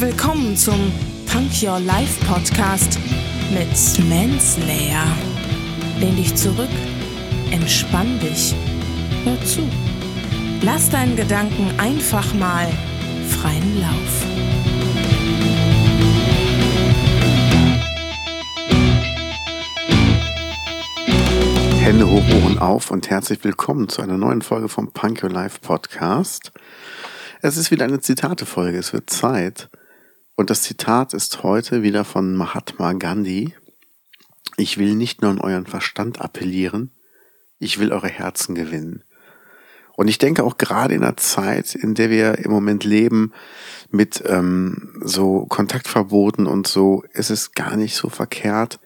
Willkommen zum Punk Your Life Podcast mit Manslayer. Lehn dich zurück, entspann dich, hör zu. Lass deinen Gedanken einfach mal freien Lauf. Hände hoch, Ohren auf und herzlich willkommen zu einer neuen Folge vom Punk Your Life Podcast. Es ist wieder eine Zitatefolge, es wird Zeit. Und das Zitat ist heute wieder von Mahatma Gandhi. Ich will nicht nur an euren Verstand appellieren, ich will eure Herzen gewinnen. Und ich denke auch gerade in der Zeit, in der wir im Moment leben, mit ähm, so Kontaktverboten und so, ist es gar nicht so verkehrt,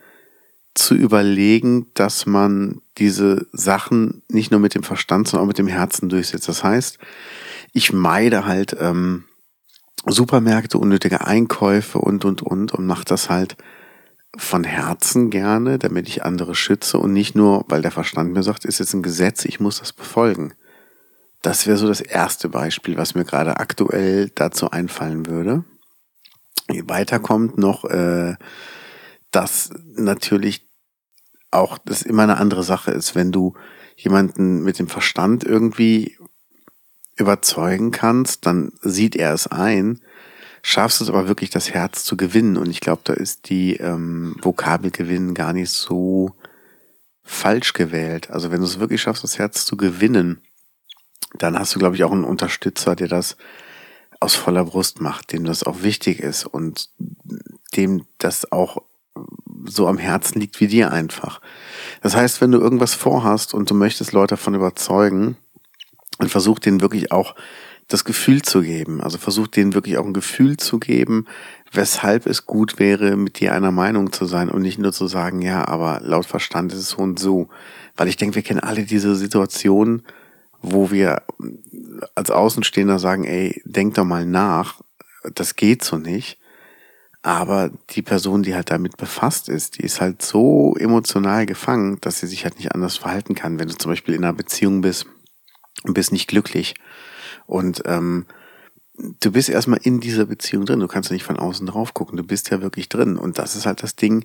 zu überlegen, dass man diese Sachen nicht nur mit dem Verstand, sondern auch mit dem Herzen durchsetzt. Das heißt, ich meide halt ähm, Supermärkte, unnötige Einkäufe und, und, und und mache das halt von Herzen gerne, damit ich andere schütze und nicht nur, weil der Verstand mir sagt, ist jetzt ein Gesetz, ich muss das befolgen. Das wäre so das erste Beispiel, was mir gerade aktuell dazu einfallen würde. Weiter kommt noch, äh, dass natürlich auch das immer eine andere Sache ist, wenn du jemanden mit dem Verstand irgendwie überzeugen kannst, dann sieht er es ein, schaffst es aber wirklich das Herz zu gewinnen. Und ich glaube, da ist die ähm, Vokabel gewinnen gar nicht so falsch gewählt. Also wenn du es wirklich schaffst, das Herz zu gewinnen, dann hast du, glaube ich, auch einen Unterstützer, der das aus voller Brust macht, dem das auch wichtig ist und dem das auch so am Herzen liegt wie dir einfach. Das heißt, wenn du irgendwas vorhast und du möchtest Leute davon überzeugen, dann versuch denen wirklich auch das Gefühl zu geben. Also versuch denen wirklich auch ein Gefühl zu geben, weshalb es gut wäre, mit dir einer Meinung zu sein und nicht nur zu sagen, ja, aber laut Verstand ist es so und so. Weil ich denke, wir kennen alle diese Situation, wo wir als Außenstehender sagen, ey, denk doch mal nach, das geht so nicht. Aber die Person, die halt damit befasst ist, die ist halt so emotional gefangen, dass sie sich halt nicht anders verhalten kann. Wenn du zum Beispiel in einer Beziehung bist und bist nicht glücklich. Und ähm, du bist erstmal in dieser Beziehung drin, du kannst nicht von außen drauf gucken, du bist ja wirklich drin. Und das ist halt das Ding,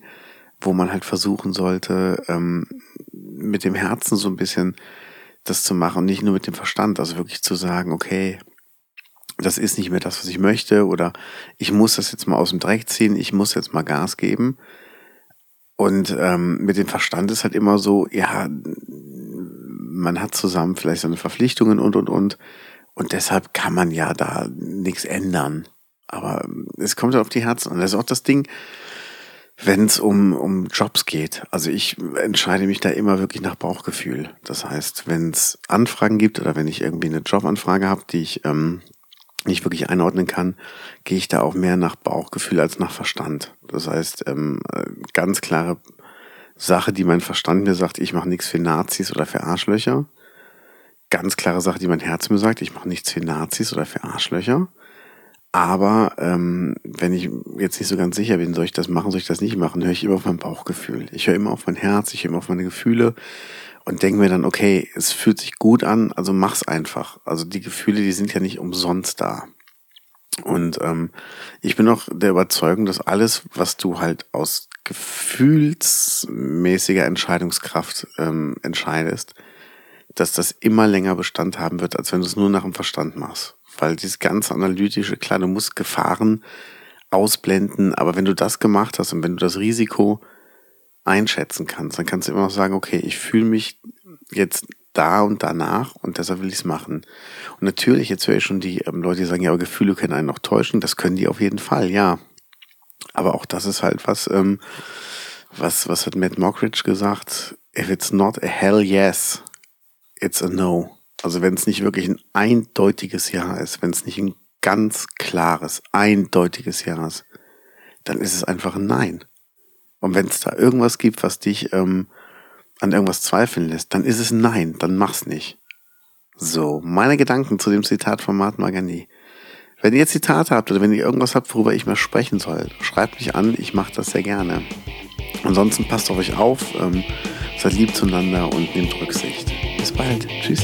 wo man halt versuchen sollte, ähm, mit dem Herzen so ein bisschen das zu machen. Nicht nur mit dem Verstand, also wirklich zu sagen, okay, das ist nicht mehr das, was ich möchte. Oder ich muss das jetzt mal aus dem Dreck ziehen, ich muss jetzt mal Gas geben. Und ähm, mit dem Verstand ist halt immer so, ja, man hat zusammen vielleicht seine Verpflichtungen und und und und deshalb kann man ja da nichts ändern. Aber es kommt auf die Herzen an. Das ist auch das Ding, wenn es um, um Jobs geht. Also ich entscheide mich da immer wirklich nach Bauchgefühl. Das heißt, wenn es Anfragen gibt oder wenn ich irgendwie eine Jobanfrage habe, die ich ähm, nicht wirklich einordnen kann, gehe ich da auch mehr nach Bauchgefühl als nach Verstand. Das heißt, ähm, ganz klare Sache, die mein Verstand mir sagt, ich mache nichts für Nazis oder für Arschlöcher. Ganz klare Sache, die mein Herz mir sagt, ich mache nichts für Nazis oder für Arschlöcher. Aber ähm, wenn ich jetzt nicht so ganz sicher bin, soll ich das machen, soll ich das nicht machen, höre ich immer auf mein Bauchgefühl. Ich höre immer auf mein Herz, ich höre immer auf meine Gefühle und denke mir dann, okay, es fühlt sich gut an, also mach's einfach. Also die Gefühle, die sind ja nicht umsonst da. Und ähm, ich bin auch der Überzeugung, dass alles, was du halt aus gefühlsmäßiger Entscheidungskraft ähm, entscheidest, dass das immer länger Bestand haben wird, als wenn du es nur nach dem Verstand machst. Weil dieses ganz analytische, klar, du musst Gefahren ausblenden, aber wenn du das gemacht hast und wenn du das Risiko einschätzen kannst, dann kannst du immer noch sagen, okay, ich fühle mich jetzt da und danach und deshalb will ich es machen. Und natürlich, jetzt höre ich schon die ähm, Leute, die sagen, ja, aber Gefühle können einen noch täuschen. Das können die auf jeden Fall, ja. Aber auch das ist halt was, ähm, was, was hat Matt Mockridge gesagt? If it's not a hell yes, it's a no. Also wenn es nicht wirklich ein eindeutiges Ja ist, wenn es nicht ein ganz klares, eindeutiges Ja ist, dann ist es einfach ein Nein. Und wenn es da irgendwas gibt, was dich ähm, an irgendwas zweifeln lässt, dann ist es nein, dann mach's nicht. So, meine Gedanken zu dem Zitat von Mahatma Gandhi. Wenn ihr Zitate habt oder wenn ihr irgendwas habt, worüber ich mal sprechen soll, schreibt mich an, ich mache das sehr gerne. Ansonsten passt auf euch auf, ähm, seid lieb zueinander und nehmt Rücksicht. Bis bald. Tschüss.